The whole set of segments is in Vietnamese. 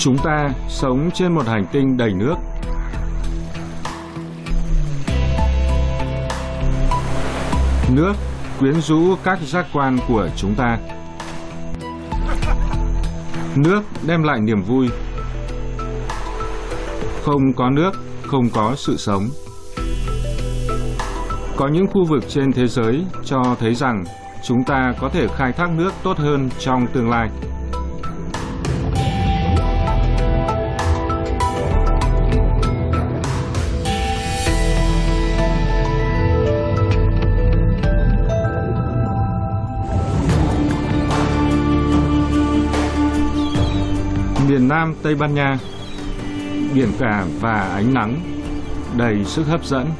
Chúng ta sống trên một hành tinh đầy nước. Nước quyến rũ các giác quan của chúng ta. Nước đem lại niềm vui. Không có nước, không có sự sống. Có những khu vực trên thế giới cho thấy rằng chúng ta có thể khai thác nước tốt hơn trong tương lai. Nam, Tây Ban Nha. Biển cả và ánh nắng, Đầy sức hấp dẫn.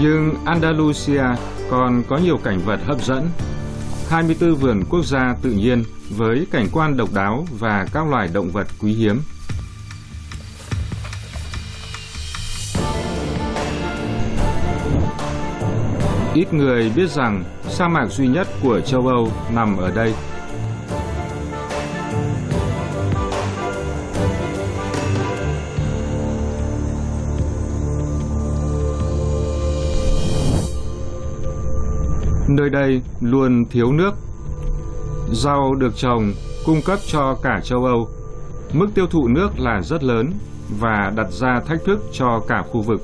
Nhưng Andalusia còn có nhiều cảnh vật hấp dẫn. 24 vườn quốc gia tự nhiên với cảnh quan độc đáo và các loài động vật quý hiếm. Ít người biết rằng sa mạc duy nhất của châu Âu nằm ở đây. Nơi đây luôn thiếu nước. Rau được trồng, cung cấp cho cả châu Âu. Mức tiêu thụ nước là rất lớn và đặt ra thách thức cho cả khu vực.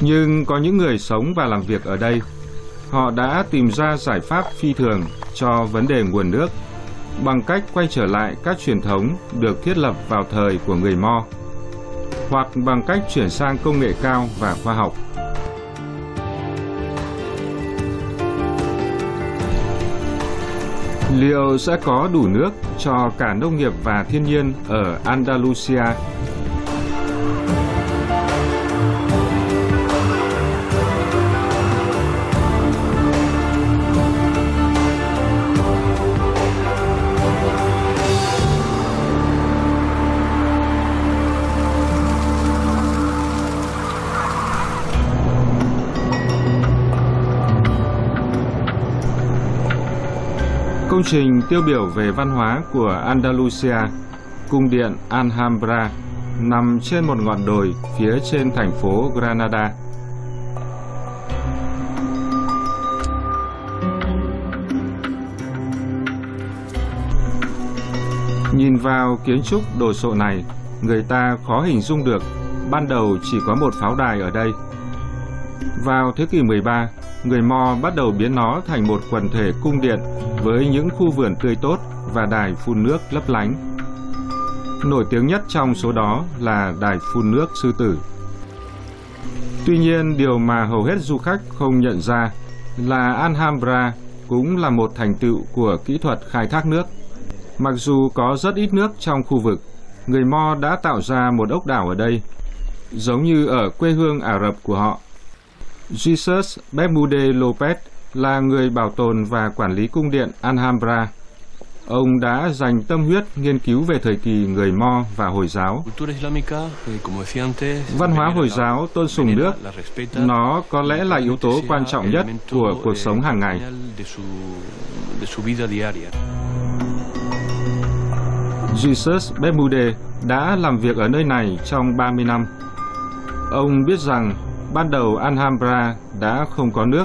Nhưng có những người sống và làm việc ở đây. Họ đã tìm ra giải pháp phi thường cho vấn đề nguồn nước bằng cách quay trở lại các truyền thống được thiết lập vào thời của người Mo, hoặc bằng cách chuyển sang công nghệ cao và khoa học. Liệu sẽ có đủ nước cho cả nông nghiệp và thiên nhiên ở Andalusia trình tiêu biểu về văn hóa của Andalusia, cung điện Alhambra, nằm trên một ngọn đồi phía trên thành phố Granada. Nhìn vào kiến trúc đồ sộ này, người ta khó hình dung được ban đầu chỉ có một pháo đài ở đây. Vào thế kỷ 13, người Mo bắt đầu biến nó thành một quần thể cung điện với những khu vườn tươi tốt và đài phun nước lấp lánh. Nổi tiếng nhất trong số đó là đài phun nước sư tử. Tuy nhiên, điều mà hầu hết du khách không nhận ra là Alhambra cũng là một thành tựu của kỹ thuật khai thác nước. Mặc dù có rất ít nước trong khu vực, người Mo đã tạo ra một ốc đảo ở đây, giống như ở quê hương Ả Rập của họ. Jesus Bermude Lopez là người bảo tồn và quản lý cung điện Alhambra. Ông đã dành tâm huyết nghiên cứu về thời kỳ người Mo và Hồi giáo. Văn hóa Hồi giáo tôn sùng nước. Nó có lẽ là yếu tố quan trọng nhất của cuộc sống hàng ngày. Jesus Bermude đã làm việc ở nơi này trong 30 năm. Ông biết rằng ban đầu Alhambra đã không có nước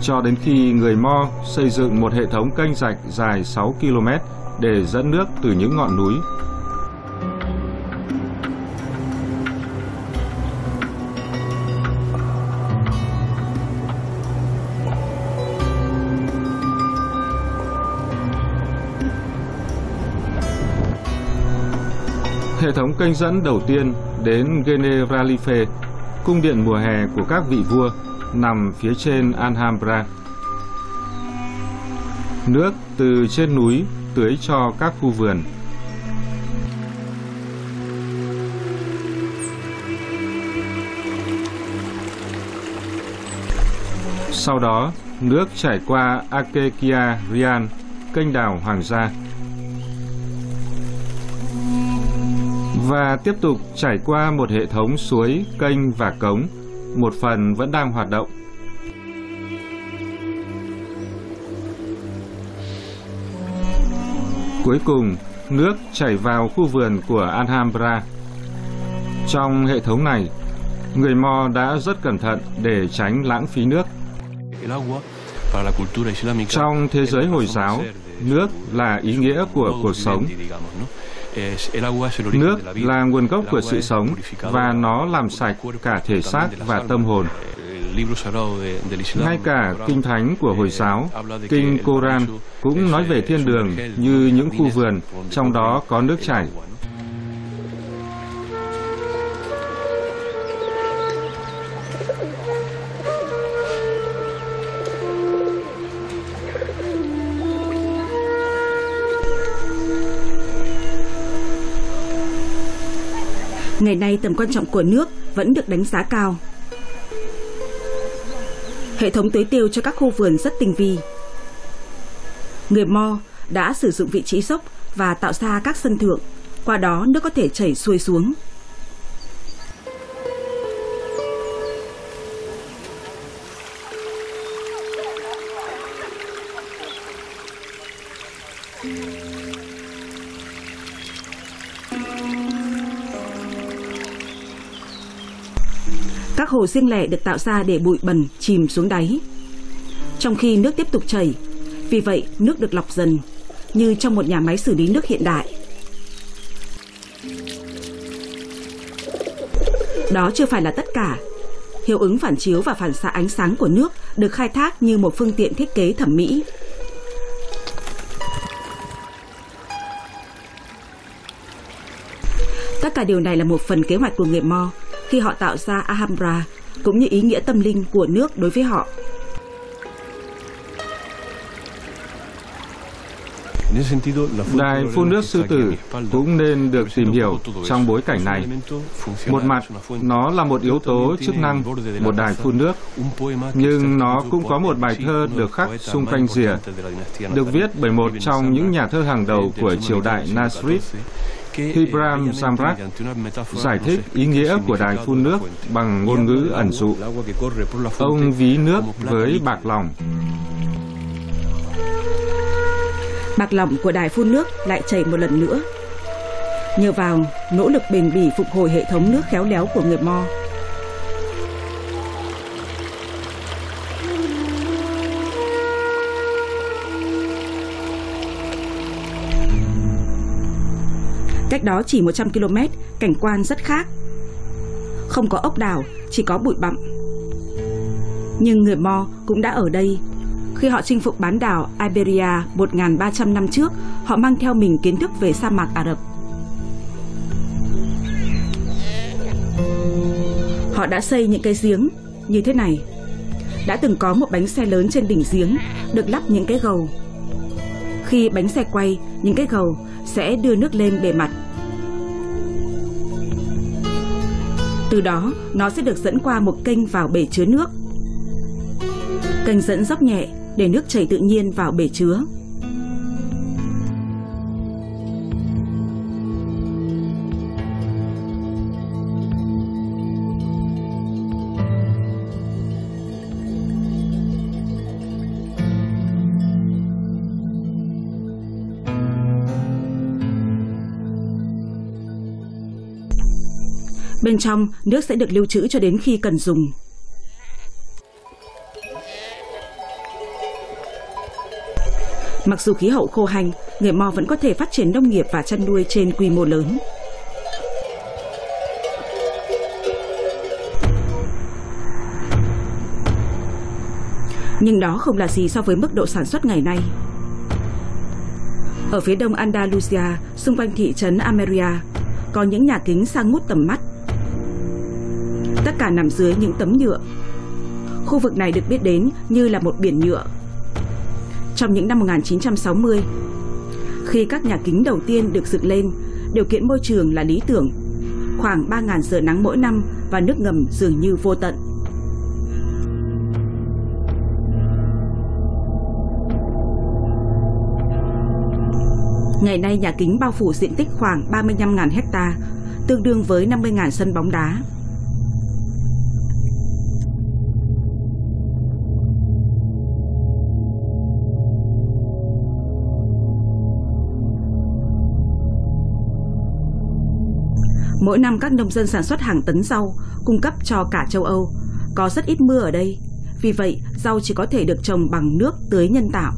cho đến khi người Mo xây dựng một hệ thống kênh rạch dài 6 km để dẫn nước từ những ngọn núi. Hệ thống kênh dẫn đầu tiên đến Generalife, cung điện mùa hè của các vị vua nằm phía trên Alhambra. Nước từ trên núi tưới cho các khu vườn. Sau đó, nước chảy qua Akekia Rian, kênh đảo Hoàng gia. Và tiếp tục chảy qua một hệ thống suối, kênh và cống một phần vẫn đang hoạt động. Cuối cùng, nước chảy vào khu vườn của Alhambra. Trong hệ thống này, người Mo đã rất cẩn thận để tránh lãng phí nước. Trong thế giới Hồi giáo, nước là ý nghĩa của cuộc sống. Nước là nguồn gốc của sự sống và nó làm sạch cả thể xác và tâm hồn. Ngay cả Kinh Thánh của Hồi giáo, Kinh Koran cũng nói về thiên đường như những khu vườn, trong đó có nước chảy. Ngày nay tầm quan trọng của nước vẫn được đánh giá cao. Hệ thống tưới tiêu cho các khu vườn rất tinh vi. Người Mo đã sử dụng vị trí dốc và tạo ra các sân thượng, qua đó nước có thể chảy xuôi xuống. Các hồ riêng lẻ được tạo ra để bụi bẩn chìm xuống đáy. Trong khi nước tiếp tục chảy, vì vậy nước được lọc dần, như trong một nhà máy xử lý nước hiện đại. Đó chưa phải là tất cả. Hiệu ứng phản chiếu và phản xạ ánh sáng của nước được khai thác như một phương tiện thiết kế thẩm mỹ. Tất cả điều này là một phần kế hoạch của người Mo khi họ tạo ra Alhambra, cũng như ý nghĩa tâm linh của nước đối với họ. Đài phun nước sư tử cũng nên được tìm hiểu trong bối cảnh này. Một mặt, nó là một yếu tố chức năng, một đài phun nước, nhưng nó cũng có một bài thơ được khắc xung quanh rìa, được viết bởi một trong những nhà thơ hàng đầu của triều đại Nasrid, Hibram Samrak giải thích ý nghĩa của đài phun nước bằng ngôn ngữ ẩn dụ. Ông ví nước với bạc lòng. Bạc lỏng của đài phun nước lại chảy một lần nữa. Nhờ vào nỗ lực bền bỉ phục hồi hệ thống nước khéo léo của người Mo, Cách đó chỉ 100 km, cảnh quan rất khác. Không có ốc đảo, chỉ có bụi bặm. Nhưng người Mo cũng đã ở đây. Khi họ chinh phục bán đảo Iberia 1.300 năm trước, họ mang theo mình kiến thức về sa mạc Ả Rập. Họ đã xây những cái giếng như thế này. Đã từng có một bánh xe lớn trên đỉnh giếng, được lắp những cái gầu. Khi bánh xe quay, những cái gầu sẽ đưa nước lên bề mặt. Từ đó, nó sẽ được dẫn qua một kênh vào bể chứa nước. Kênh dẫn dốc nhẹ để nước chảy tự nhiên vào bể chứa. Bên trong, nước sẽ được lưu trữ cho đến khi cần dùng. Mặc dù khí hậu khô hành, người Mo vẫn có thể phát triển nông nghiệp và chăn nuôi trên quy mô lớn. Nhưng đó không là gì so với mức độ sản xuất ngày nay. Ở phía đông Andalusia, xung quanh thị trấn Ameria, có những nhà kính sang ngút tầm mắt. Tất cả nằm dưới những tấm nhựa. Khu vực này được biết đến như là một biển nhựa. Trong những năm 1960, khi các nhà kính đầu tiên được dựng lên, điều kiện môi trường là lý tưởng. Khoảng 3.000 giờ nắng mỗi năm và nước ngầm dường như vô tận. Ngày nay nhà kính bao phủ diện tích khoảng 35.000 hecta, tương đương với 50.000 sân bóng đá. Mỗi năm các nông dân sản xuất hàng tấn rau cung cấp cho cả châu Âu. Có rất ít mưa ở đây, vì vậy rau chỉ có thể được trồng bằng nước tưới nhân tạo.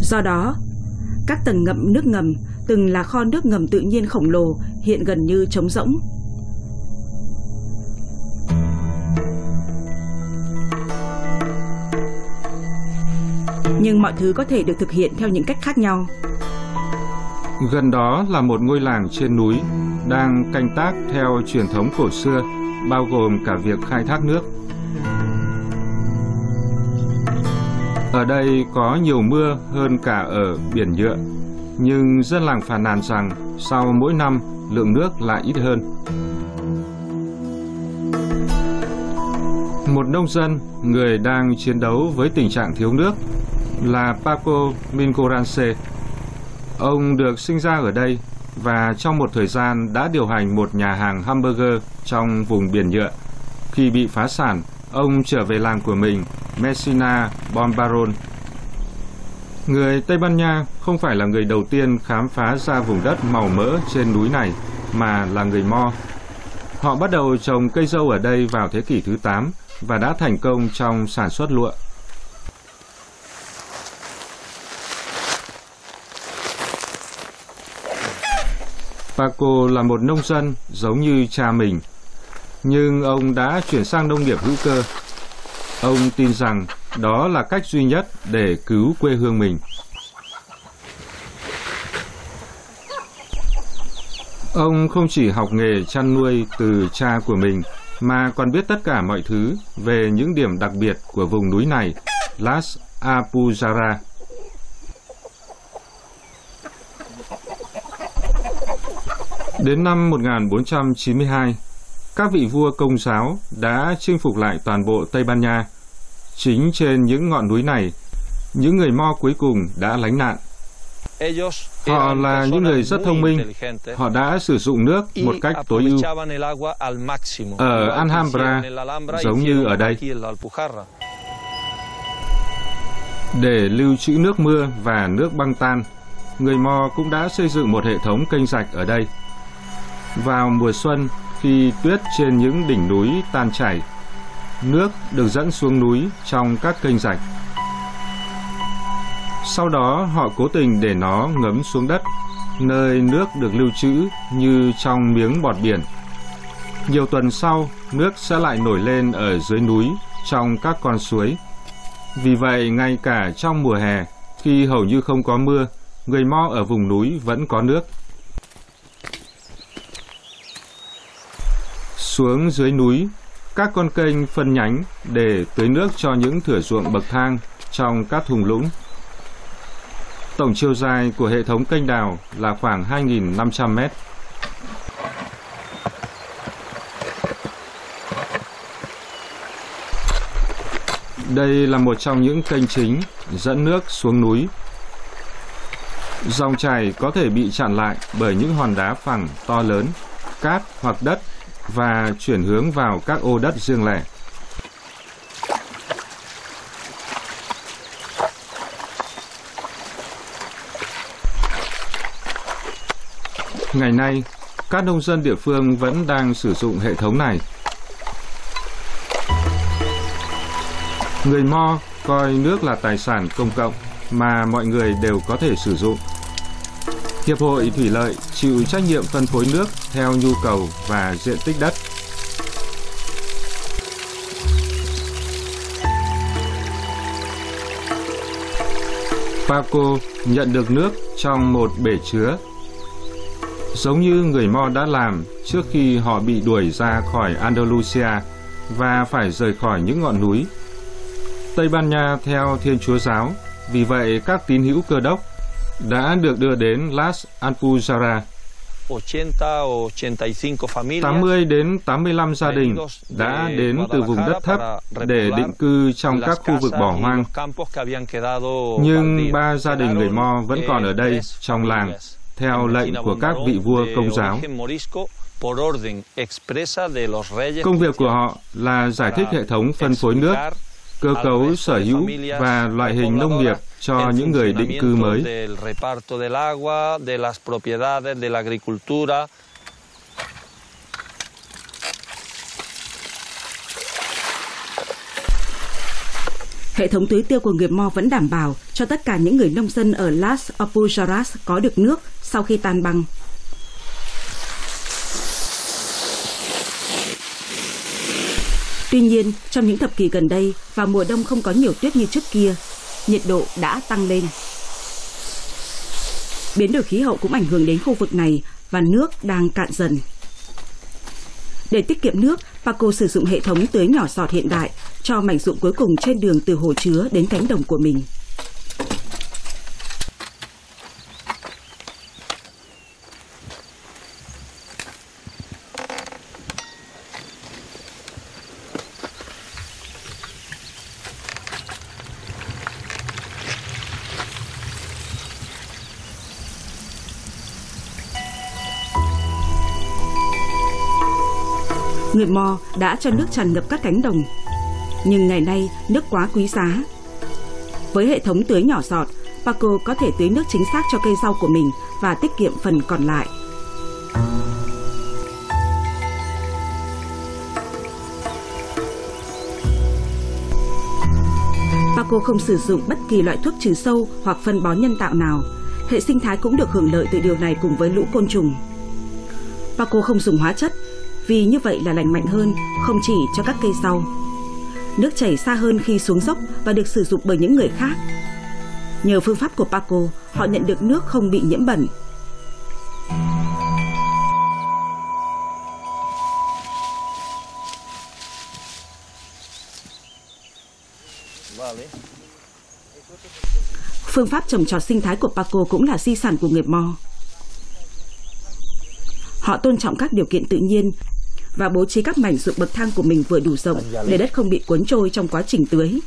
Do đó, các tầng ngậm nước ngầm từng là kho nước ngầm tự nhiên khổng lồ hiện gần như trống rỗng. Nhưng mọi thứ có thể được thực hiện theo những cách khác nhau. Gần đó là một ngôi làng trên núi đang canh tác theo truyền thống cổ xưa, bao gồm cả việc khai thác nước. Ở đây có nhiều mưa hơn cả ở biển nhựa, nhưng dân làng phàn nàn rằng sau mỗi năm lượng nước lại ít hơn. Một nông dân, người đang chiến đấu với tình trạng thiếu nước, là Paco Mingoranse. Ông được sinh ra ở đây và trong một thời gian đã điều hành một nhà hàng hamburger trong vùng biển nhựa. Khi bị phá sản, ông trở về làng của mình, Messina Bombaron. Người Tây Ban Nha không phải là người đầu tiên khám phá ra vùng đất màu mỡ trên núi này, mà là người Mo. Họ bắt đầu trồng cây dâu ở đây vào thế kỷ thứ 8 và đã thành công trong sản xuất lụa. Paco là một nông dân giống như cha mình, nhưng ông đã chuyển sang nông nghiệp hữu cơ. Ông tin rằng đó là cách duy nhất để cứu quê hương mình. Ông không chỉ học nghề chăn nuôi từ cha của mình, mà còn biết tất cả mọi thứ về những điểm đặc biệt của vùng núi này, Las Apujara. Đến năm 1492, các vị vua công giáo đã chinh phục lại toàn bộ Tây Ban Nha. Chính trên những ngọn núi này, những người Mo cuối cùng đã lánh nạn. Họ là những người rất thông minh. Họ đã sử dụng nước một cách tối ưu. Ở Alhambra, giống như ở đây. Để lưu trữ nước mưa và nước băng tan, người Mo cũng đã xây dựng một hệ thống kênh rạch ở đây. Vào mùa xuân, khi tuyết trên những đỉnh núi tan chảy, nước được dẫn xuống núi trong các kênh rạch. Sau đó họ cố tình để nó ngấm xuống đất, nơi nước được lưu trữ như trong miếng bọt biển. Nhiều tuần sau, nước sẽ lại nổi lên ở dưới núi trong các con suối. Vì vậy, ngay cả trong mùa hè, khi hầu như không có mưa, người Mo ở vùng núi vẫn có nước. Xuống dưới núi, các con kênh phân nhánh để tưới nước cho những thửa ruộng bậc thang trong các thùng lũng. Tổng chiều dài của hệ thống kênh đào là khoảng 2.500 mét. Đây là một trong những kênh chính dẫn nước xuống núi. Dòng chảy có thể bị chặn lại bởi những hòn đá phẳng to lớn, cát hoặc đất và chuyển hướng vào các ô đất riêng lẻ. Ngày nay, các nông dân địa phương vẫn đang sử dụng hệ thống này. Người Mo coi nước là tài sản công cộng mà mọi người đều có thể sử dụng. Hiệp hội Thủy lợi chịu trách nhiệm phân phối nước theo nhu cầu và diện tích đất. Paco nhận được nước trong một bể chứa giống như người Mo đã làm trước khi họ bị đuổi ra khỏi Andalusia và phải rời khỏi những ngọn núi. Tây Ban Nha theo Thiên Chúa giáo, vì vậy các tín hữu cơ đốc đã được đưa đến Las Alpujarra. 80 đến 85 gia đình đã đến từ vùng đất thấp để định cư trong các khu vực bỏ hoang. Nhưng ba gia đình người Mo vẫn còn ở đây trong làng theo lệnh của các vị vua công giáo. Công việc của họ là giải thích hệ thống phân phối nước, cơ cấu sở hữu và loại hình nông nghiệp cho những người định cư mới. Hệ thống tưới tiêu của người Mo vẫn đảm bảo cho tất cả những người nông dân ở Las Apujaras có được nước sau khi tan băng. Tuy nhiên, trong những thập kỷ gần đây, vào mùa đông không có nhiều tuyết như trước kia, nhiệt độ đã tăng lên. Biến đổi khí hậu cũng ảnh hưởng đến khu vực này và nước đang cạn dần. Để tiết kiệm nước, Paco sử dụng hệ thống tưới nhỏ giọt hiện đại cho mảnh ruộng cuối cùng trên đường từ hồ chứa đến cánh đồng của mình. Người mò đã cho nước tràn ngập các cánh đồng. Nhưng ngày nay nước quá quý giá. Với hệ thống tưới nhỏ giọt, Paco có thể tưới nước chính xác cho cây rau của mình và tiết kiệm phần còn lại. Paco không sử dụng bất kỳ loại thuốc trừ sâu hoặc phân bón nhân tạo nào. Hệ sinh thái cũng được hưởng lợi từ điều này cùng với lũ côn trùng. Paco không dùng hóa chất vì như vậy là lành mạnh hơn, không chỉ cho các cây sau, Nước chảy xa hơn khi xuống dốc và được sử dụng bởi những người khác. Nhờ phương pháp của Paco, họ nhận được nước không bị nhiễm bẩn. Phương pháp trồng trọt sinh thái của Paco cũng là di sản của người Mo. Họ tôn trọng các điều kiện tự nhiên và bố trí các mảnh ruộng bậc thang của mình vừa đủ rộng để đất không bị cuốn trôi trong quá trình tưới.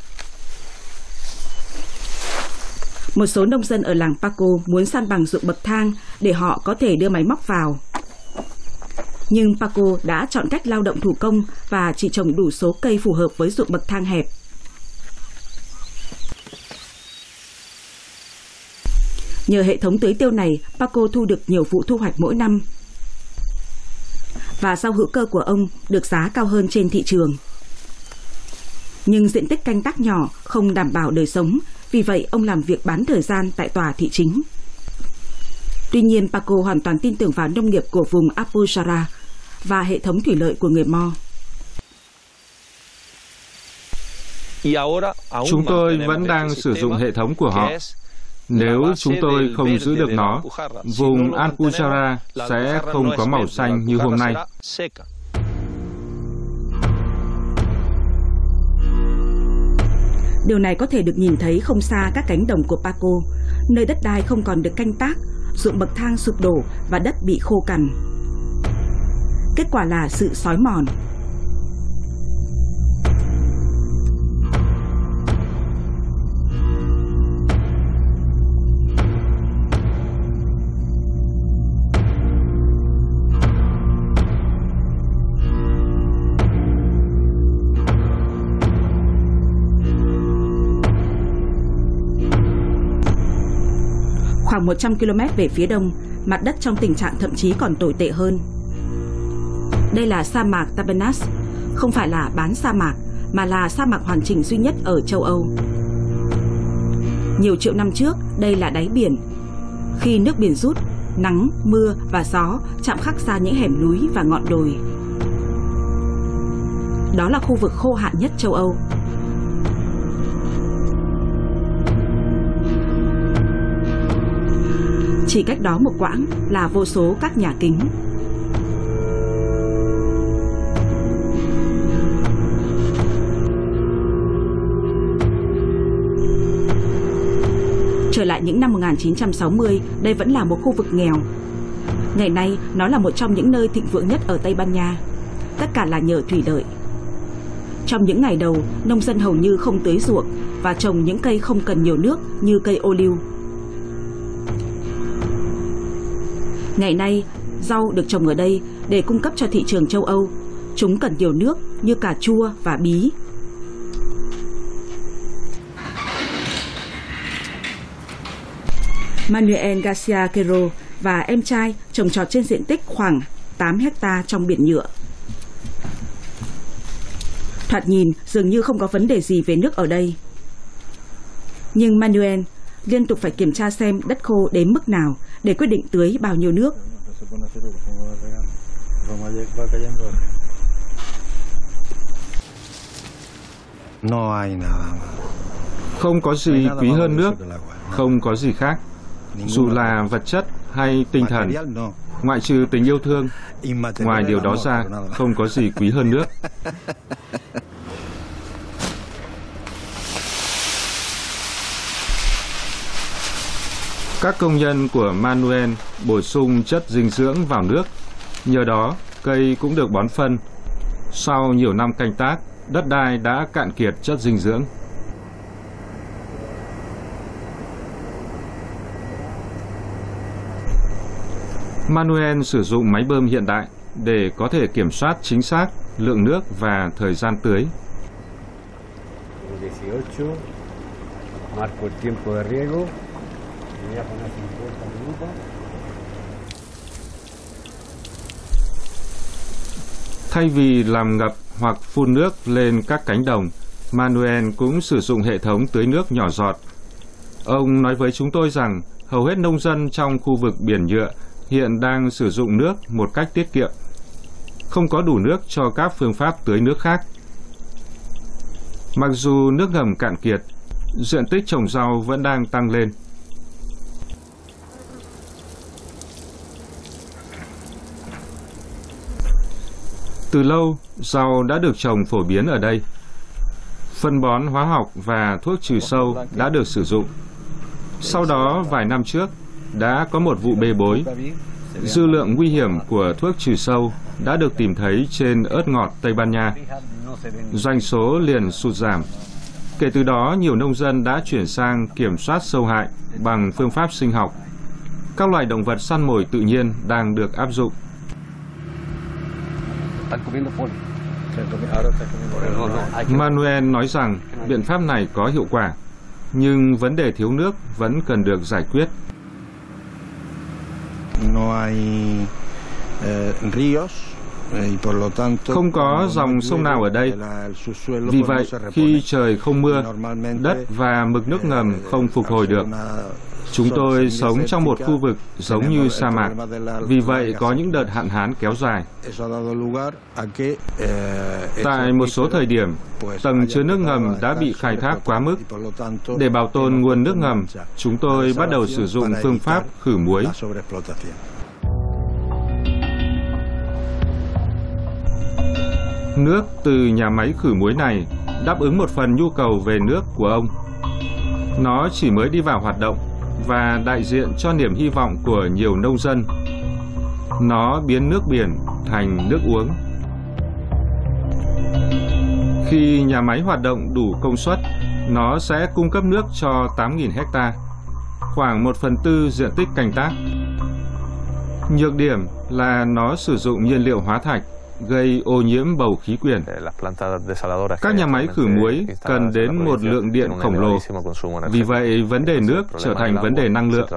Một số nông dân ở làng Paco muốn san bằng ruộng bậc thang để họ có thể đưa máy móc vào. Nhưng Paco đã chọn cách lao động thủ công và chỉ trồng đủ số cây phù hợp với ruộng bậc thang hẹp. Nhờ hệ thống tưới tiêu này, Paco thu được nhiều vụ thu hoạch mỗi năm và rau hữu cơ của ông được giá cao hơn trên thị trường. Nhưng diện tích canh tác nhỏ không đảm bảo đời sống, vì vậy ông làm việc bán thời gian tại tòa thị chính. Tuy nhiên, Paco hoàn toàn tin tưởng vào nông nghiệp của vùng Apujara và hệ thống thủy lợi của người Mo. Chúng tôi vẫn đang sử dụng hệ thống của họ nếu chúng tôi không giữ được nó, vùng Alpujarra sẽ không có màu xanh như hôm nay. Điều này có thể được nhìn thấy không xa các cánh đồng của Paco, nơi đất đai không còn được canh tác, ruộng bậc thang sụp đổ và đất bị khô cằn. Kết quả là sự sói mòn, Khoảng 100 km về phía đông, mặt đất trong tình trạng thậm chí còn tồi tệ hơn. Đây là sa mạc Tabernas, không phải là bán sa mạc, mà là sa mạc hoàn chỉnh duy nhất ở châu Âu. Nhiều triệu năm trước, đây là đáy biển. Khi nước biển rút, nắng, mưa và gió chạm khắc ra những hẻm núi và ngọn đồi. Đó là khu vực khô hạn nhất châu Âu. Chỉ cách đó một quãng là vô số các nhà kính. Trở lại những năm 1960, đây vẫn là một khu vực nghèo. Ngày nay, nó là một trong những nơi thịnh vượng nhất ở Tây Ban Nha. Tất cả là nhờ thủy lợi. Trong những ngày đầu, nông dân hầu như không tưới ruộng và trồng những cây không cần nhiều nước như cây ô liu. Ngày nay, rau được trồng ở đây để cung cấp cho thị trường châu Âu. Chúng cần nhiều nước như cà chua và bí. Manuel Garcia Quero và em trai trồng trọt trên diện tích khoảng 8 hecta trong biển nhựa. Thoạt nhìn dường như không có vấn đề gì về nước ở đây. Nhưng Manuel liên tục phải kiểm tra xem đất khô đến mức nào để quyết định tưới bao nhiêu nước. Không có gì quý hơn nước, không có gì khác, dù là vật chất hay tinh thần, ngoại trừ tình yêu thương. Ngoài điều đó ra, không có gì quý hơn nước. Các công nhân của Manuel bổ sung chất dinh dưỡng vào nước, nhờ đó cây cũng được bón phân. Sau nhiều năm canh tác, đất đai đã cạn kiệt chất dinh dưỡng. Manuel sử dụng máy bơm hiện đại để có thể kiểm soát chính xác lượng nước và thời gian tưới voy a poner 50 minutos. Thay vì làm ngập hoặc phun nước lên các cánh đồng, Manuel cũng sử dụng hệ thống tưới nước nhỏ giọt. Ông nói với chúng tôi rằng hầu hết nông dân trong khu vực biển nhựa hiện đang sử dụng nước một cách tiết kiệm, không có đủ nước cho các phương pháp tưới nước khác. Mặc dù nước ngầm cạn kiệt, diện tích trồng rau vẫn đang tăng lên. Từ lâu, rau đã được trồng phổ biến ở đây. Phân bón hóa học và thuốc trừ sâu đã được sử dụng. Sau đó, vài năm trước, đã có một vụ bê bối. Dư lượng nguy hiểm của thuốc trừ sâu đã được tìm thấy trên ớt ngọt Tây Ban Nha. Doanh số liền sụt giảm. Kể từ đó, nhiều nông dân đã chuyển sang kiểm soát sâu hại bằng phương pháp sinh học. Các loài động vật săn mồi tự nhiên đang được áp dụng. Manuel nói rằng biện pháp này có hiệu quả, nhưng vấn đề thiếu nước vẫn cần được giải quyết. Không có dòng sông nào ở đây. Vì vậy, khi trời không mưa, đất và mực nước ngầm không phục hồi được. Chúng tôi sống trong một khu vực giống như sa mạc, vì vậy có những đợt hạn hán kéo dài. Tại một số thời điểm, tầng chứa nước ngầm đã bị khai thác quá mức. Để bảo tồn nguồn nước ngầm, chúng tôi bắt đầu sử dụng phương pháp khử muối. Nước từ nhà máy khử muối này đáp ứng một phần nhu cầu về nước của ông. Nó chỉ mới đi vào hoạt động và đại diện cho niềm hy vọng của nhiều nông dân. Nó biến nước biển thành nước uống. Khi nhà máy hoạt động đủ công suất, nó sẽ cung cấp nước cho 8.000 hecta, khoảng 1 phần tư diện tích canh tác. Nhược điểm là nó sử dụng nhiên liệu hóa thạch gây ô nhiễm bầu khí quyển. Các nhà máy khử muối cần đến một lượng điện khổng lồ. Vì vậy, vấn đề nước trở thành vấn đề năng lượng.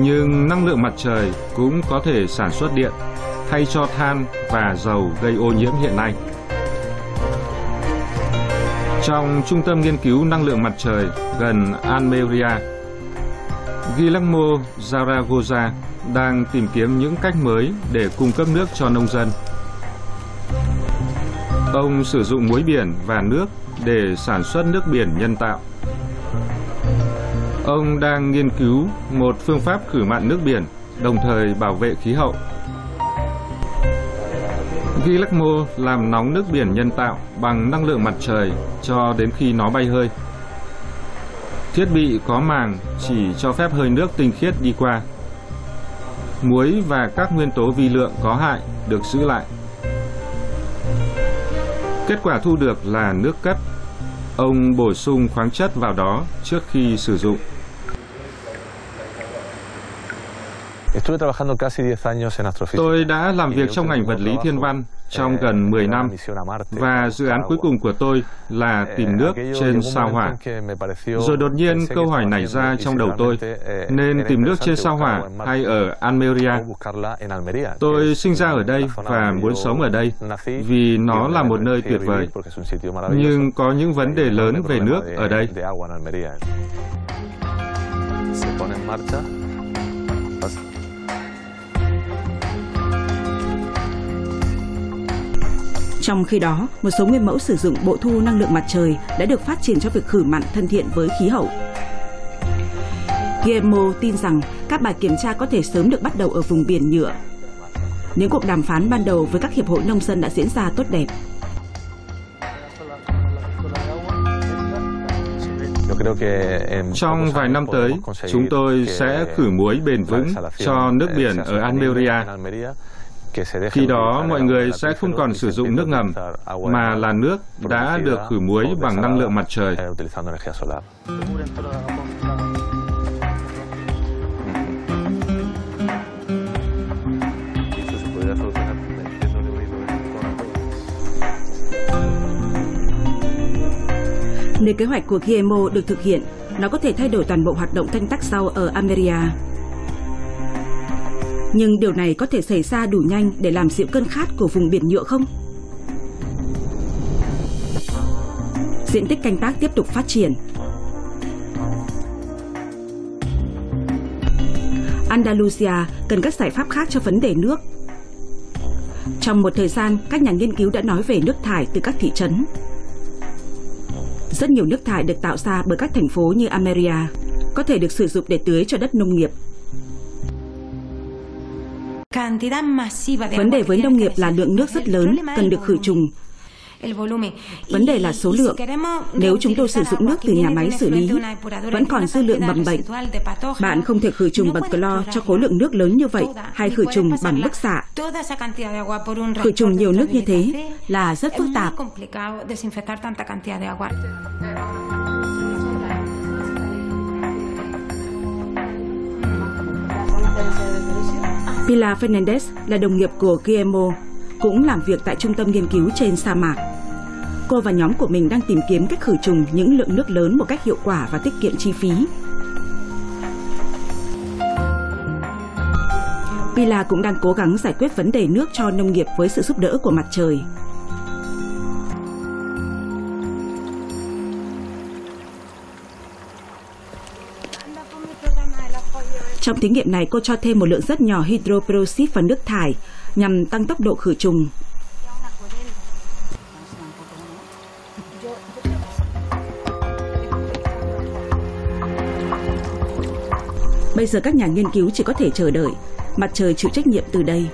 Nhưng năng lượng mặt trời cũng có thể sản xuất điện thay cho than và dầu gây ô nhiễm hiện nay. Trong Trung tâm Nghiên cứu Năng lượng Mặt trời gần Almeria, Guillermo Zaragoza đang tìm kiếm những cách mới để cung cấp nước cho nông dân. Ông sử dụng muối biển và nước để sản xuất nước biển nhân tạo. Ông đang nghiên cứu một phương pháp khử mặn nước biển, đồng thời bảo vệ khí hậu. Guillermo làm nóng nước biển nhân tạo bằng năng lượng mặt trời cho đến khi nó bay hơi. Thiết bị có màng chỉ cho phép hơi nước tinh khiết đi qua. Muối và các nguyên tố vi lượng có hại được giữ lại. Kết quả thu được là nước cất. Ông bổ sung khoáng chất vào đó trước khi sử dụng. Tôi đã làm việc trong ngành vật lý thiên văn trong eh, gần 10 năm và dự án cuối cùng của tôi là Eh, tìm nước trên sao hỏa. Rồi đột nhiên câu hỏi nảy ra trong đầu tôi, nên tìm nước trên sao hỏa hay ở Almeria? Tôi sinh ra ở đây và muốn sống ở đây vì nó là một nơi tuyệt vời. Nhưng có những vấn đề lớn về nước ở đây. Trong khi đó, một số nguyên mẫu sử dụng bộ thu năng lượng mặt trời đã được phát triển cho việc khử mặn thân thiện với khí hậu. Guillermo tin rằng các bài kiểm tra có thể sớm được bắt đầu ở vùng biển nhựa. Những cuộc đàm phán ban đầu với các hiệp hội nông dân đã diễn ra tốt đẹp. Trong vài năm tới, chúng tôi sẽ khử muối bền vững cho nước biển ở Almeria. Khi đó, mọi người sẽ không còn sử dụng nước ngầm, mà là nước đã được khử muối bằng năng lượng mặt trời. Nếu kế hoạch của Guillermo được thực hiện, nó có thể thay đổi toàn bộ hoạt động canh tác rau ở Almeria. Nhưng điều này có thể xảy ra đủ nhanh để làm dịu cơn khát của vùng biển nhựa không? Diện tích canh tác tiếp tục phát triển. Andalusia cần các giải pháp khác cho vấn đề nước. Trong một thời gian, các nhà nghiên cứu đã nói về nước thải từ các thị trấn. Rất nhiều nước thải được tạo ra bởi các thành phố như Almeria có thể được sử dụng để tưới cho đất nông nghiệp. Vấn đề với nông nghiệp là lượng nước rất lớn cần được khử trùng. Vấn đề là số lượng. Nếu chúng tôi sử dụng nước từ nhà máy xử lý, vẫn còn dư lượng mầm bệnh. Bạn không thể khử trùng bằng clo cho khối lượng nước lớn như vậy hay khử trùng bằng bức xạ. Khử trùng nhiều nước như thế là rất phức tạp. Pilar Fernandez là đồng nghiệp của Guillermo, cũng làm việc tại trung tâm nghiên cứu trên sa mạc. Cô và nhóm của mình đang tìm kiếm cách khử trùng những lượng nước lớn một cách hiệu quả và tiết kiệm chi phí. Pilar cũng đang cố gắng giải quyết vấn đề nước cho nông nghiệp với sự giúp đỡ của mặt trời. Trong thí nghiệm này, cô cho thêm một lượng rất nhỏ hydroperoxide vào nước thải nhằm tăng tốc độ khử trùng. Bây giờ các nhà nghiên cứu chỉ có thể chờ đợi, mặt trời chịu trách nhiệm từ đây.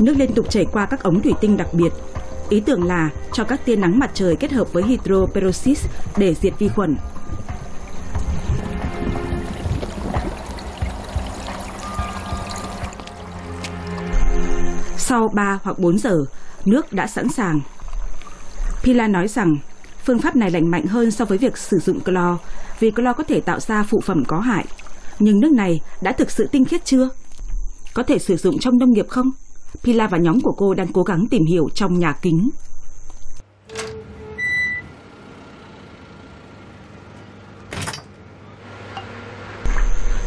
Nước liên tục chảy qua các ống thủy tinh đặc biệt. Ý tưởng là cho các tia nắng mặt trời kết hợp với hydroperoxide để diệt vi khuẩn. Sau 3 hoặc 4 giờ, nước đã sẵn sàng. Pila nói rằng phương pháp này lành mạnh hơn so với việc sử dụng clo vì clo có thể tạo ra phụ phẩm có hại. Nhưng nước này đã thực sự tinh khiết chưa? Có thể sử dụng trong nông nghiệp không? Pila và nhóm của cô đang cố gắng tìm hiểu trong nhà kính.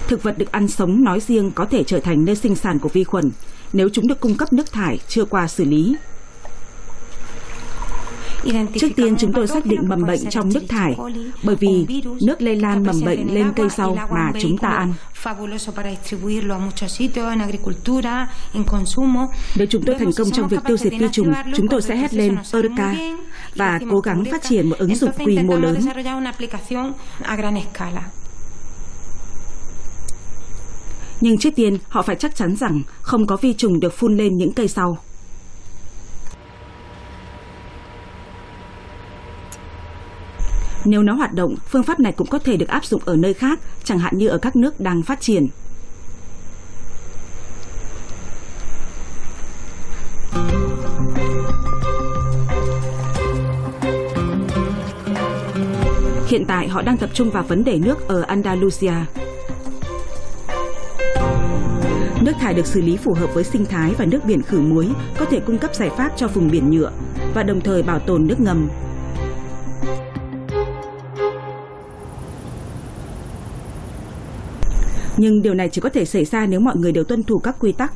Thực vật được ăn sống nói riêng có thể trở thành nơi sinh sản của vi khuẩn nếu chúng được cung cấp nước thải, chưa qua xử lý. Trước tiên chúng tôi xác định mầm bệnh trong nước thải bởi vì nước lây lan mầm bệnh lên cây rau mà chúng ta ăn. Nếu chúng tôi thành công trong việc tiêu diệt vi trùng, chúng tôi sẽ hét lên Eureka và cố gắng phát triển một ứng dụng quy mô lớn. Nhưng trước tiên họ phải chắc chắn rằng không có vi trùng được phun lên những cây rau. Nếu nó hoạt động, phương pháp này cũng có thể được áp dụng ở nơi khác, chẳng hạn như ở các nước đang phát triển. Hiện tại họ đang tập trung vào vấn đề nước ở Andalusia. Nước thải được xử lý phù hợp với sinh thái và nước biển khử muối có thể cung cấp giải pháp cho vùng biển nhựa và đồng thời bảo tồn nước ngầm. Nhưng điều này chỉ có thể xảy ra nếu mọi người đều tuân thủ các quy tắc.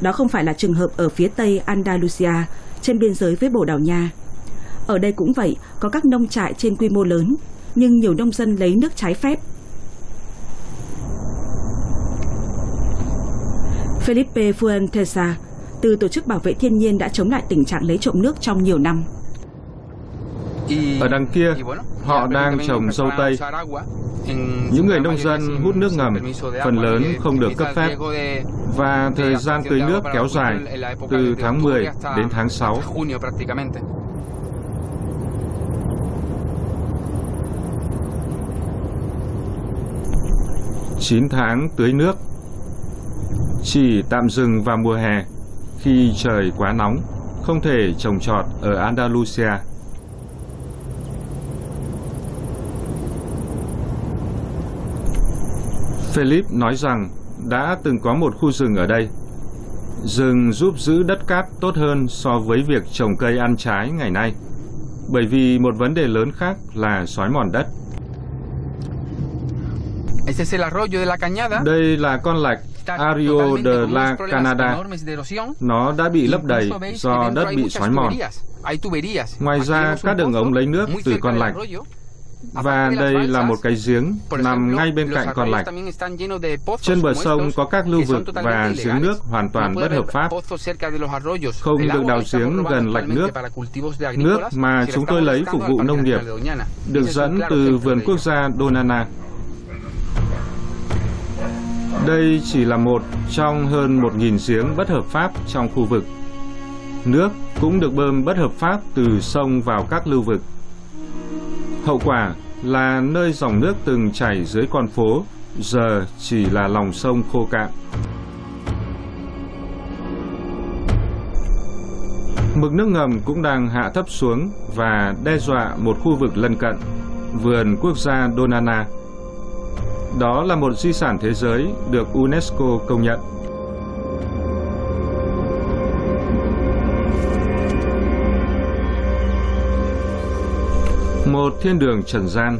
Đó không phải là trường hợp ở phía tây Andalusia, trên biên giới với Bồ Đào Nha. Ở đây cũng vậy, có các nông trại trên quy mô lớn, nhưng nhiều nông dân lấy nước trái phép. Felipe Fuentesa từ Tổ chức Bảo vệ Thiên nhiên đã chống lại tình trạng lấy trộm nước trong nhiều năm. Ở đằng kia, họ đang trồng dâu tây. Những người nông dân hút nước ngầm, phần lớn không được cấp phép, và thời gian tưới nước kéo dài từ tháng 10 đến tháng 6. Chín tháng tưới nước chỉ tạm dừng vào mùa hè khi trời quá nóng, không thể trồng trọt ở Andalusia. Philip nói rằng đã từng có một khu rừng ở đây. Rừng giúp giữ đất cát tốt hơn so với việc trồng cây ăn trái ngày nay, bởi vì một vấn đề lớn khác là xói mòn đất. Đây là con lạch Ario de la Canada. Nó đã bị lấp đầy do đất bị xói mòn. Ngoài ra, các đường ống lấy nước từ con lạch và đây là một cái giếng nằm ngay bên cạnh con lạch. Trên bờ sông có các lưu vực và giếng nước hoàn toàn bất hợp pháp. Không được đào giếng gần lạch nước. Nước mà chúng tôi lấy phục vụ nông nghiệp được dẫn từ vườn quốc gia Donana. Đây chỉ là một trong hơn 1.000 giếng bất hợp pháp trong khu vực. Nước cũng được bơm bất hợp pháp từ sông vào các lưu vực. Hậu quả là nơi dòng nước từng chảy dưới con phố giờ chỉ là lòng sông khô cạn. Mực nước ngầm cũng đang hạ thấp xuống và đe dọa một khu vực lân cận, vườn quốc gia Donana. Đó là một di sản thế giới được UNESCO công nhận. Một thiên đường trần gian,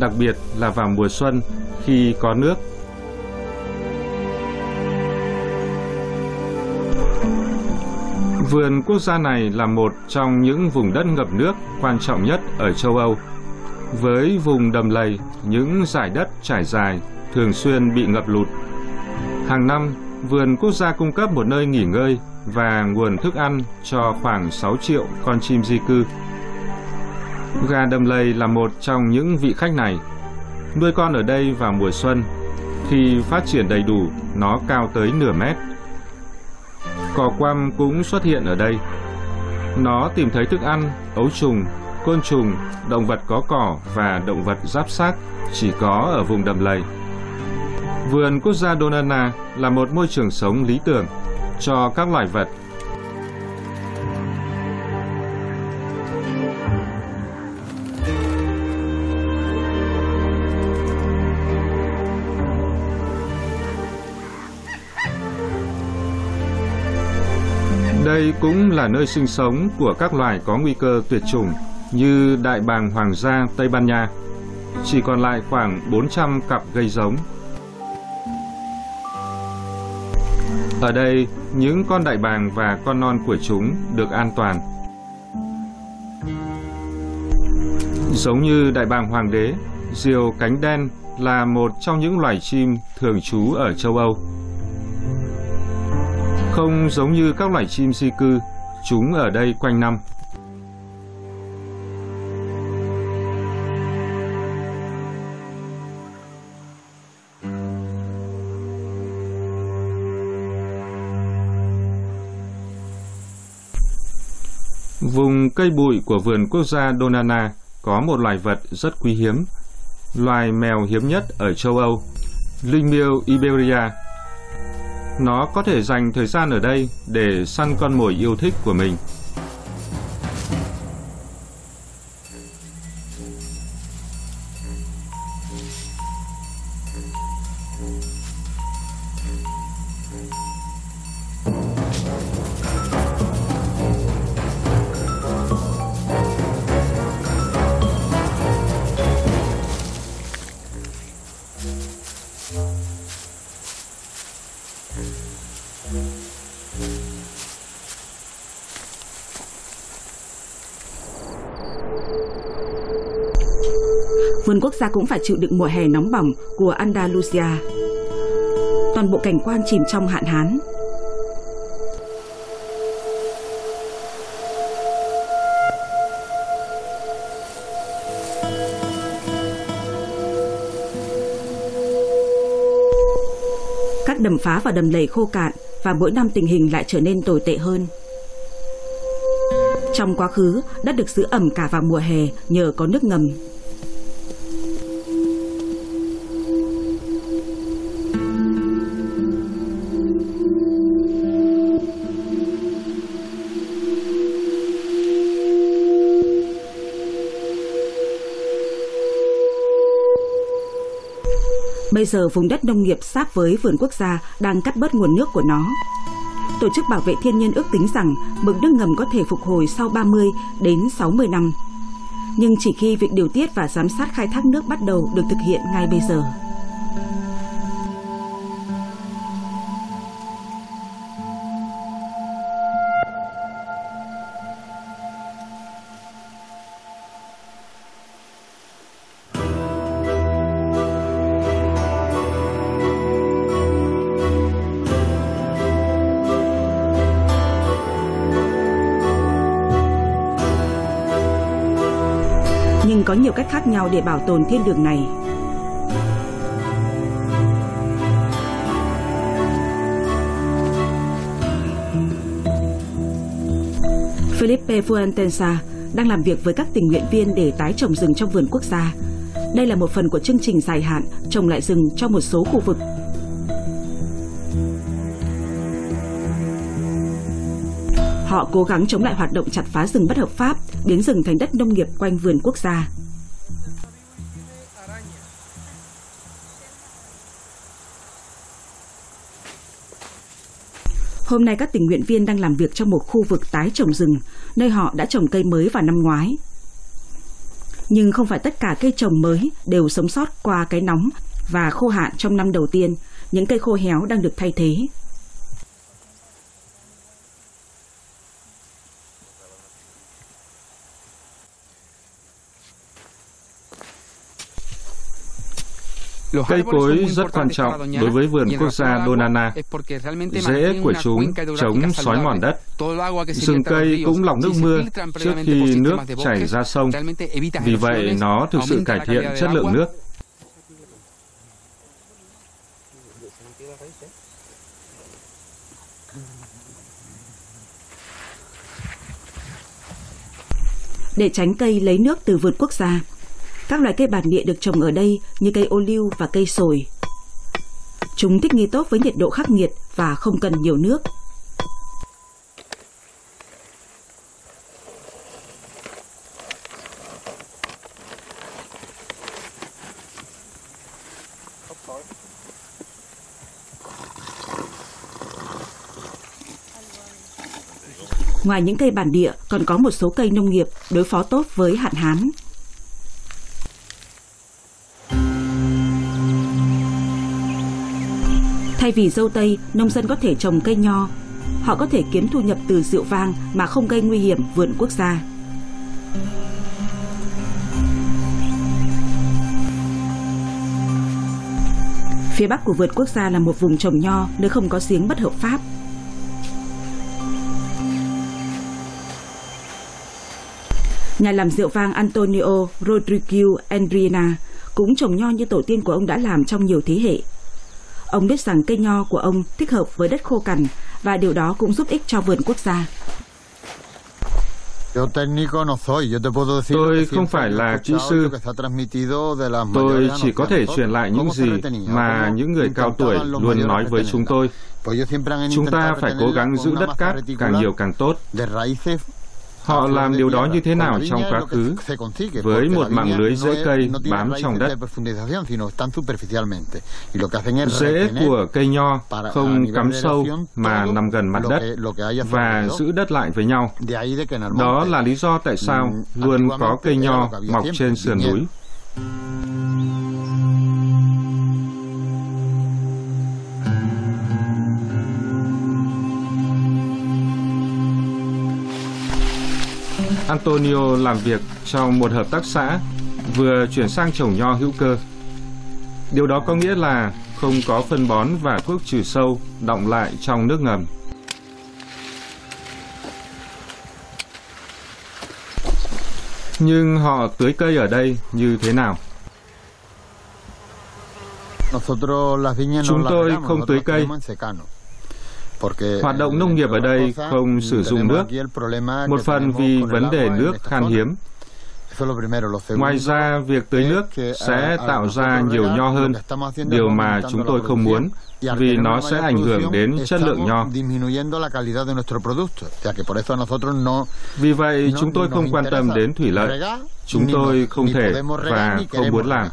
đặc biệt là vào mùa xuân khi có nước. Vườn quốc gia này là một trong những vùng đất ngập nước quan trọng nhất ở châu Âu. Với vùng đầm lầy, những giải đất trải dài thường xuyên bị ngập lụt. Hàng năm, vườn quốc gia cung cấp một nơi nghỉ ngơi và nguồn thức ăn cho khoảng 6 triệu con chim di cư. Gà đầm lầy là một trong những vị khách này. Nuôi con ở đây vào mùa xuân, khi phát triển đầy đủ, nó cao tới nửa mét. Cò quăm cũng xuất hiện ở đây. Nó tìm thấy thức ăn, ấu trùng, côn trùng, động vật có cỏ và động vật giáp xác chỉ có ở vùng đầm lầy. Vườn quốc gia Donana là một môi trường sống lý tưởng cho các loài vật cũng là nơi sinh sống của các loài có nguy cơ tuyệt chủng như đại bàng hoàng gia Tây Ban Nha. Chỉ còn lại khoảng 400 cặp gây giống. Ở đây, những con đại bàng và con non của chúng được an toàn. Giống như đại bàng hoàng đế, diều cánh đen là một trong những loài chim thường trú ở châu Âu. Không giống như các loài chim di cư, chúng ở đây quanh năm. Vùng cây bụi của vườn quốc gia Donana có một loài vật rất quý hiếm, loài mèo hiếm nhất ở châu Âu, linh miêu Iberia nó có thể dành thời gian ở đây để săn con mồi yêu thích của mình. Gia cũng phải chịu đựng mùa hè nóng bỏng của Andalusia. Toàn bộ cảnh quan chìm trong hạn hán. Các đầm phá và đầm lầy khô cạn và mỗi năm tình hình lại trở nên tồi tệ hơn. Trong quá khứ, đất được giữ ẩm cả vào mùa hè nhờ có nước ngầm. Bây giờ vùng đất nông nghiệp sát với vườn quốc gia đang cắt bớt nguồn nước của nó. Tổ chức Bảo vệ Thiên nhiên ước tính rằng mực nước ngầm có thể phục hồi sau 30 đến 60 năm. Nhưng chỉ khi việc điều tiết và giám sát khai thác nước bắt đầu được thực hiện ngay bây giờ. Nhau để bảo tồn thiên đường này. Felipe Fuentensa đang làm việc với các tình nguyện viên để tái trồng rừng trong vườn quốc gia. Đây là một phần của chương trình dài hạn trồng lại rừng cho một số khu vực. Họ cố gắng chống lại hoạt động chặt phá rừng bất hợp pháp, biến rừng thành đất nông nghiệp quanh vườn quốc gia. Hôm nay các tình nguyện viên đang làm việc trong một khu vực tái trồng rừng, nơi họ đã trồng cây mới vào năm ngoái. Nhưng không phải tất cả cây trồng mới đều sống sót qua cái nóng và khô hạn trong năm đầu tiên, những cây khô héo đang được thay thế. Cây cối rất quan trọng đối với vườn quốc gia Donana. Rễ của chúng chống xói mòn đất. Rừng cây cũng lọc nước mưa trước khi nước chảy ra sông. Vì vậy, nó thực sự cải thiện chất lượng nước. Để tránh cây lấy nước từ vườn quốc gia, các loại cây bản địa được trồng ở đây như cây ô liu và cây sồi. Chúng thích nghi tốt với nhiệt độ khắc nghiệt và không cần nhiều nước. Ngoài những cây bản địa, còn có một số cây nông nghiệp đối phó tốt với hạn hán. Thay vì dâu tây, nông dân có thể trồng cây nho. Họ có thể kiếm thu nhập từ rượu vang mà không gây nguy hiểm vườn quốc gia. Phía bắc của vườn quốc gia là một vùng trồng nho nơi không có giếng bất hợp pháp. Nhà làm rượu vang Antonio Rodriguez Andrina cũng trồng nho như tổ tiên của ông đã làm trong nhiều thế hệ. Ông biết rằng cây nho của ông thích hợp với đất khô cằn và điều đó cũng giúp ích cho vườn quốc gia. Tôi không phải là kỹ sư. Tôi chỉ có thể truyền lại những gì mà những người cao tuổi luôn nói với chúng tôi. Chúng ta phải cố gắng giữ đất cát càng nhiều càng tốt. Họ làm điều đó như thế nào trong quá khứ với một mạng lưới rễ cây bám trong đất. Rễ của cây nho không cắm sâu mà nằm gần mặt đất và giữ đất lại với nhau. Đó là lý do tại sao luôn có cây nho mọc trên sườn núi. Antonio làm việc trong một hợp tác xã vừa chuyển sang trồng nho hữu cơ. Điều đó có nghĩa là không có phân bón và thuốc trừ sâu đọng lại trong nước ngầm. Nhưng họ tưới cây ở đây như thế nào? Chúng tôi không tưới cây. Hoạt động nông nghiệp ở đây không sử dụng nước, một phần vì vấn đề nước khan hiếm. Ngoài ra, việc tưới nước sẽ tạo ra nhiều nho hơn, điều mà chúng tôi không muốn, vì nó sẽ ảnh hưởng đến chất lượng nho. Vì vậy, chúng tôi không quan tâm đến thủy lợi. Chúng tôi không thể và không muốn làm.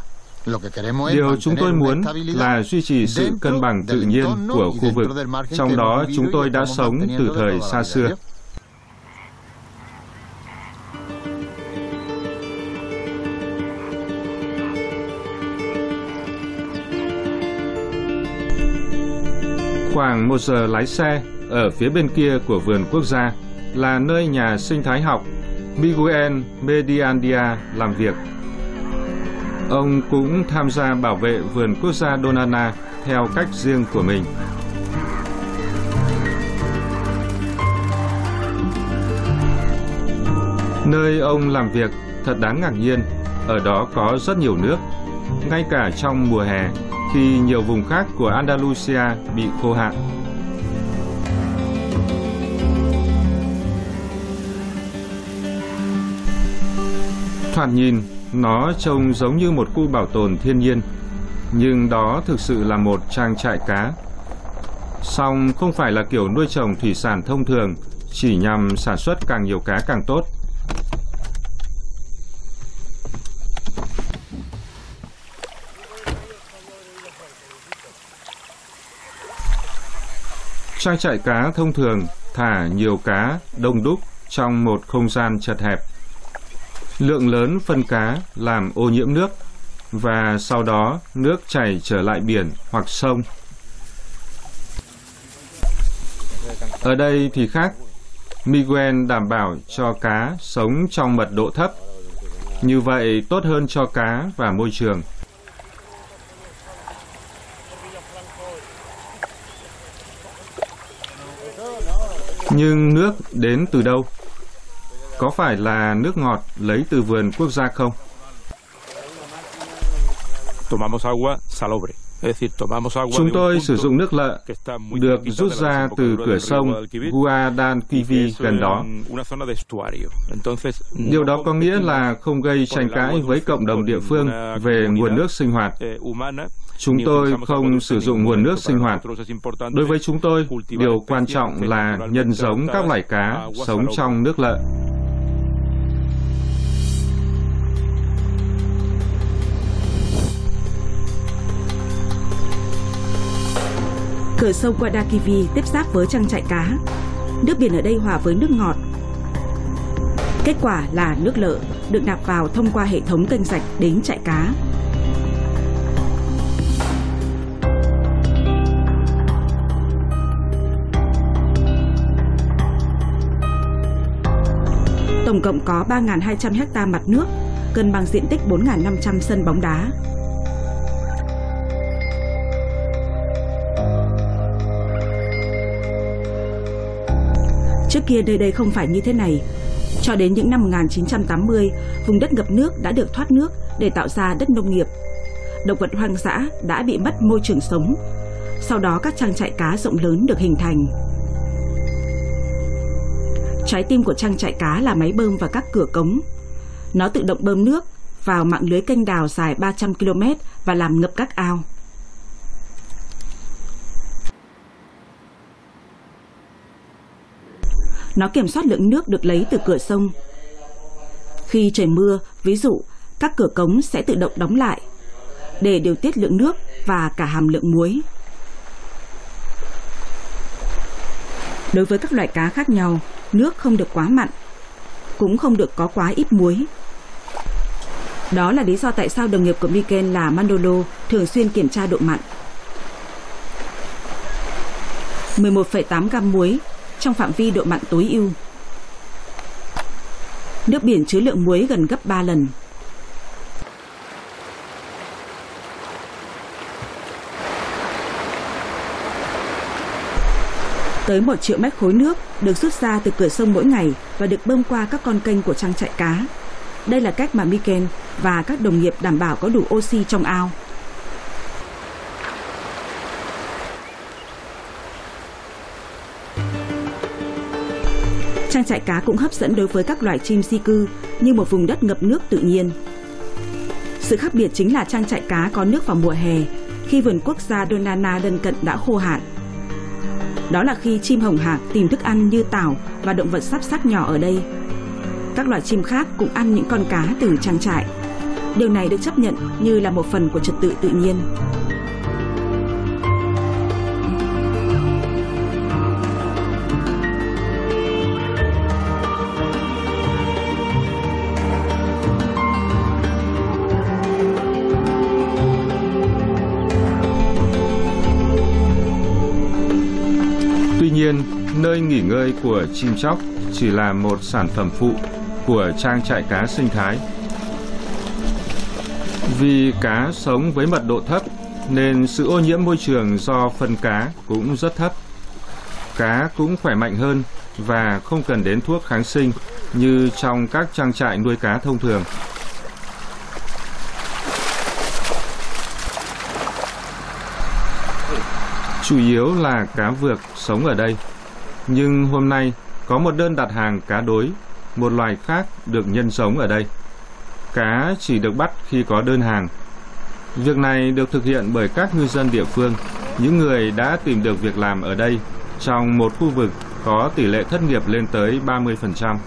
Điều chúng tôi muốn là duy trì sự cân bằng tự nhiên của khu vực, trong đó chúng tôi đã sống từ thời xa xưa. Khoảng một giờ lái xe, ở phía bên kia của vườn quốc gia là nơi nhà sinh thái học Miguel Mediandia làm việc. Ông cũng tham gia bảo vệ vườn quốc gia Donana theo cách riêng của mình. Nơi ông làm việc thật đáng ngạc nhiên, ở đó có rất nhiều nước, ngay cả trong mùa hè khi nhiều vùng khác của Andalusia bị khô hạn. Thoạt nhìn, nó trông giống như một khu bảo tồn thiên nhiên, nhưng đó thực sự là một trang trại cá. Song không phải là kiểu nuôi trồng thủy sản thông thường, chỉ nhằm sản xuất càng nhiều cá càng tốt. Trang trại cá thông thường thả nhiều cá đông đúc trong một không gian chật hẹp. Lượng lớn phân cá làm ô nhiễm nước và sau đó nước chảy trở lại biển hoặc sông. Ở đây thì khác. Miguel đảm bảo cho cá sống trong mật độ thấp. Như vậy tốt hơn cho cá và môi trường. Nhưng nước đến từ đâu? Có phải là nước ngọt lấy từ vườn quốc gia không? Chúng tôi sử dụng nước lợ được rút ra từ cửa sông Guadalquivir gần đó. Điều đó có nghĩa là không gây tranh cãi với cộng đồng địa phương về nguồn nước sinh hoạt. Chúng tôi không sử dụng nguồn nước sinh hoạt. Đối với chúng tôi, điều quan trọng là nhân giống các loài cá sống trong nước lợ. Cửa sông Guadalquivir tiếp giáp với trang trại cá. Nước biển ở đây hòa với nước ngọt. Kết quả là nước lợ được nạp vào thông qua hệ thống kênh rạch đến trại cá. Tổng cộng có 3.200 hecta mặt nước, cân bằng diện tích 4.500 sân bóng đá. Trước kia nơi đây không phải như thế này. Cho đến những năm 1980, vùng đất ngập nước đã được thoát nước để tạo ra đất nông nghiệp. Động vật hoang dã đã bị mất môi trường sống. Sau đó các trang trại cá rộng lớn được hình thành. Trái tim của trang trại cá là máy bơm và các cửa cống. Nó tự động bơm nước vào mạng lưới kênh đào dài 300 km và làm ngập các ao. Nó kiểm soát lượng nước được lấy từ cửa sông. Khi trời mưa, ví dụ, các cửa cống sẽ tự động đóng lại để điều tiết lượng nước và cả hàm lượng muối. Đối với các loại cá khác nhau, nước không được quá mặn, cũng không được có quá ít muối. Đó là lý do tại sao đồng nghiệp của Miken là Mandolo thường xuyên kiểm tra độ mặn. 11,8 gam muối trong phạm vi độ mặn tối ưu. Nước biển chứa lượng muối gần gấp 3 lần. Tới 1 triệu mét khối nước được rút ra từ cửa sông mỗi ngày và được bơm qua các con kênh của trang trại cá. Đây là cách mà Miken và các đồng nghiệp đảm bảo có đủ oxy trong ao trại cá cũng hấp dẫn đối với các loài chim di cư, như một vùng đất ngập nước tự nhiên. Sự khác biệt chính là trang trại cá có nước vào mùa hè, khi vườn quốc gia Donana lân cận đã khô hạn. Đó là khi chim hồng hạc tìm thức ăn như tảo và động vật sắp sắc nhỏ ở đây. Các loài chim khác cũng ăn những con cá từ trang trại. Điều này được chấp nhận như là một phần của trật tự tự nhiên. Nơi nghỉ ngơi của chim chóc chỉ là một sản phẩm phụ của trang trại cá sinh thái. Vì cá sống với mật độ thấp nên sự ô nhiễm môi trường do phân cá cũng rất thấp. Cá cũng khỏe mạnh hơn và không cần đến thuốc kháng sinh như trong các trang trại nuôi cá thông thường. chủ yếu là cá vược sống ở đây. Nhưng hôm nay có một đơn đặt hàng cá đối, một loài khác được nhân sống ở đây. Cá chỉ được bắt khi có đơn hàng. Việc này được thực hiện bởi các ngư dân địa phương, những người đã tìm được việc làm ở đây trong một khu vực có tỷ lệ thất nghiệp lên tới 30%.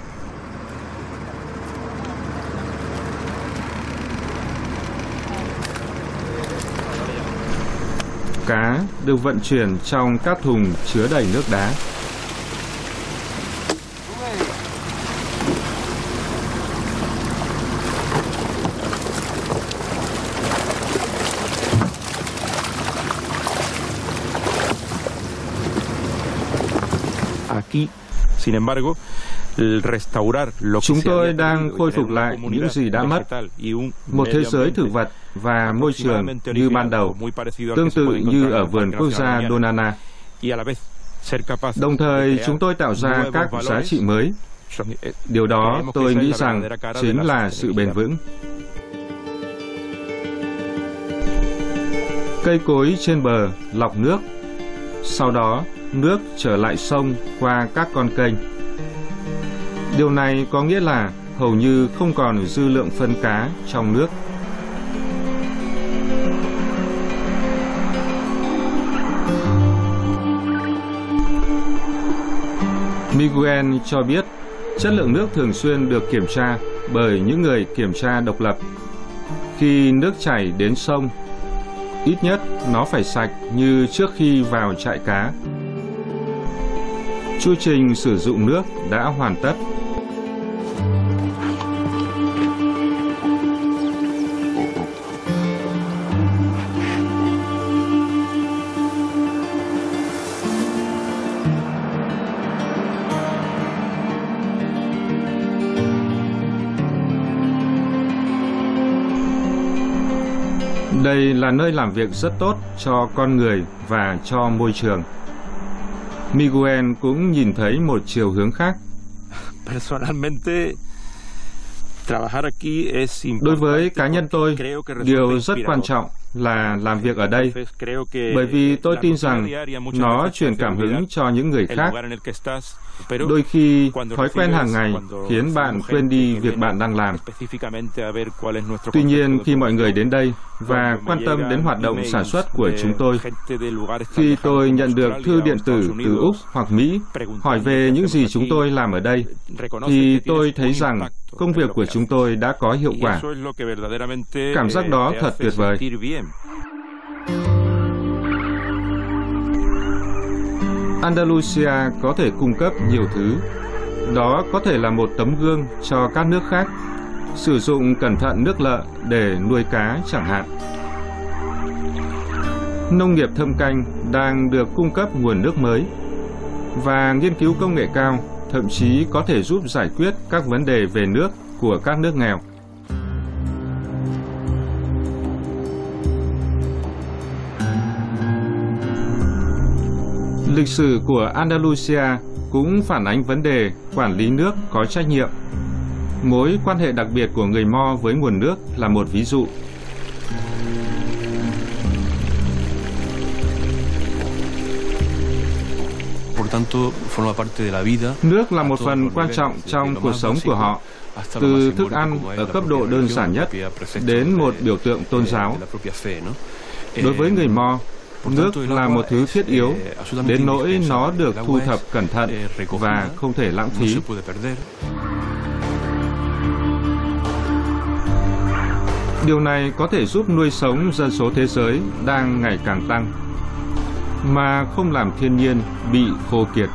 cá được vận chuyển trong các thùng chứa đầy nước đá. Chúng tôi đang khôi phục lại những gì đã mất, một thế giới thực vật và môi trường như ban đầu, tương tự như ở vườn quốc gia Donana. Đồng thời, chúng tôi tạo ra các giá trị mới. eh, Điều đó tôi nghĩ rằng chính là sự bền vững. Cây cối trên bờ lọc nước, sau đó nước trở lại sông qua các con kênh. Điều này có nghĩa là hầu như không còn dư lượng phân cá trong nước. Miguel cho biết chất lượng nước thường xuyên được kiểm tra bởi những người kiểm tra độc lập. Khi nước chảy đến sông, ít nhất nó phải sạch như trước khi vào trại cá. Chu trình sử dụng nước đã hoàn tất. Đây là nơi làm việc rất tốt cho con người và cho môi trường. Miguel cũng nhìn thấy một chiều hướng khác. Personalmente, trabajar aquí es Đối với cá nhân tôi, điều rất quan trọng là làm việc ở đây, bởi vì tôi tin rằng nó truyền cảm hứng cho những người khác. Đôi khi, thói quen hàng ngày khiến bạn quên đi việc bạn đang làm. Tuy nhiên, khi mọi người đến đây và quan tâm đến hoạt động sản xuất của chúng tôi, khi tôi nhận được thư điện tử từ Úc hoặc Mỹ hỏi về những gì chúng tôi làm ở đây, thì tôi thấy rằng công việc của chúng tôi đã có hiệu quả. Cảm giác eh, đó thật tuyệt vời. Andalusia có thể cung cấp nhiều thứ. Đó có thể là một tấm gương cho các nước khác, sử dụng cẩn thận nước lợ để nuôi cá chẳng hạn. Nông nghiệp thâm canh đang được cung cấp nguồn nước mới và nghiên cứu công nghệ cao thậm chí có thể giúp giải quyết các vấn đề về nước của các nước nghèo. Lịch sử của Andalusia cũng phản ánh vấn đề quản lý nước có trách nhiệm. Mối quan hệ đặc biệt của người Mo với nguồn nước là một ví dụ. Nước là một phần quan trọng trong cuộc sống của họ, từ thức ăn ở cấp độ đơn giản nhất đến một biểu tượng tôn giáo. Đối với người Mo, nước là một thứ thiết yếu, đến nỗi nó được thu thập cẩn thận và không thể lãng phí. Điều này có thể giúp nuôi sống dân số thế giới đang ngày càng tăng, mà không làm thiên nhiên bị khô kiệt.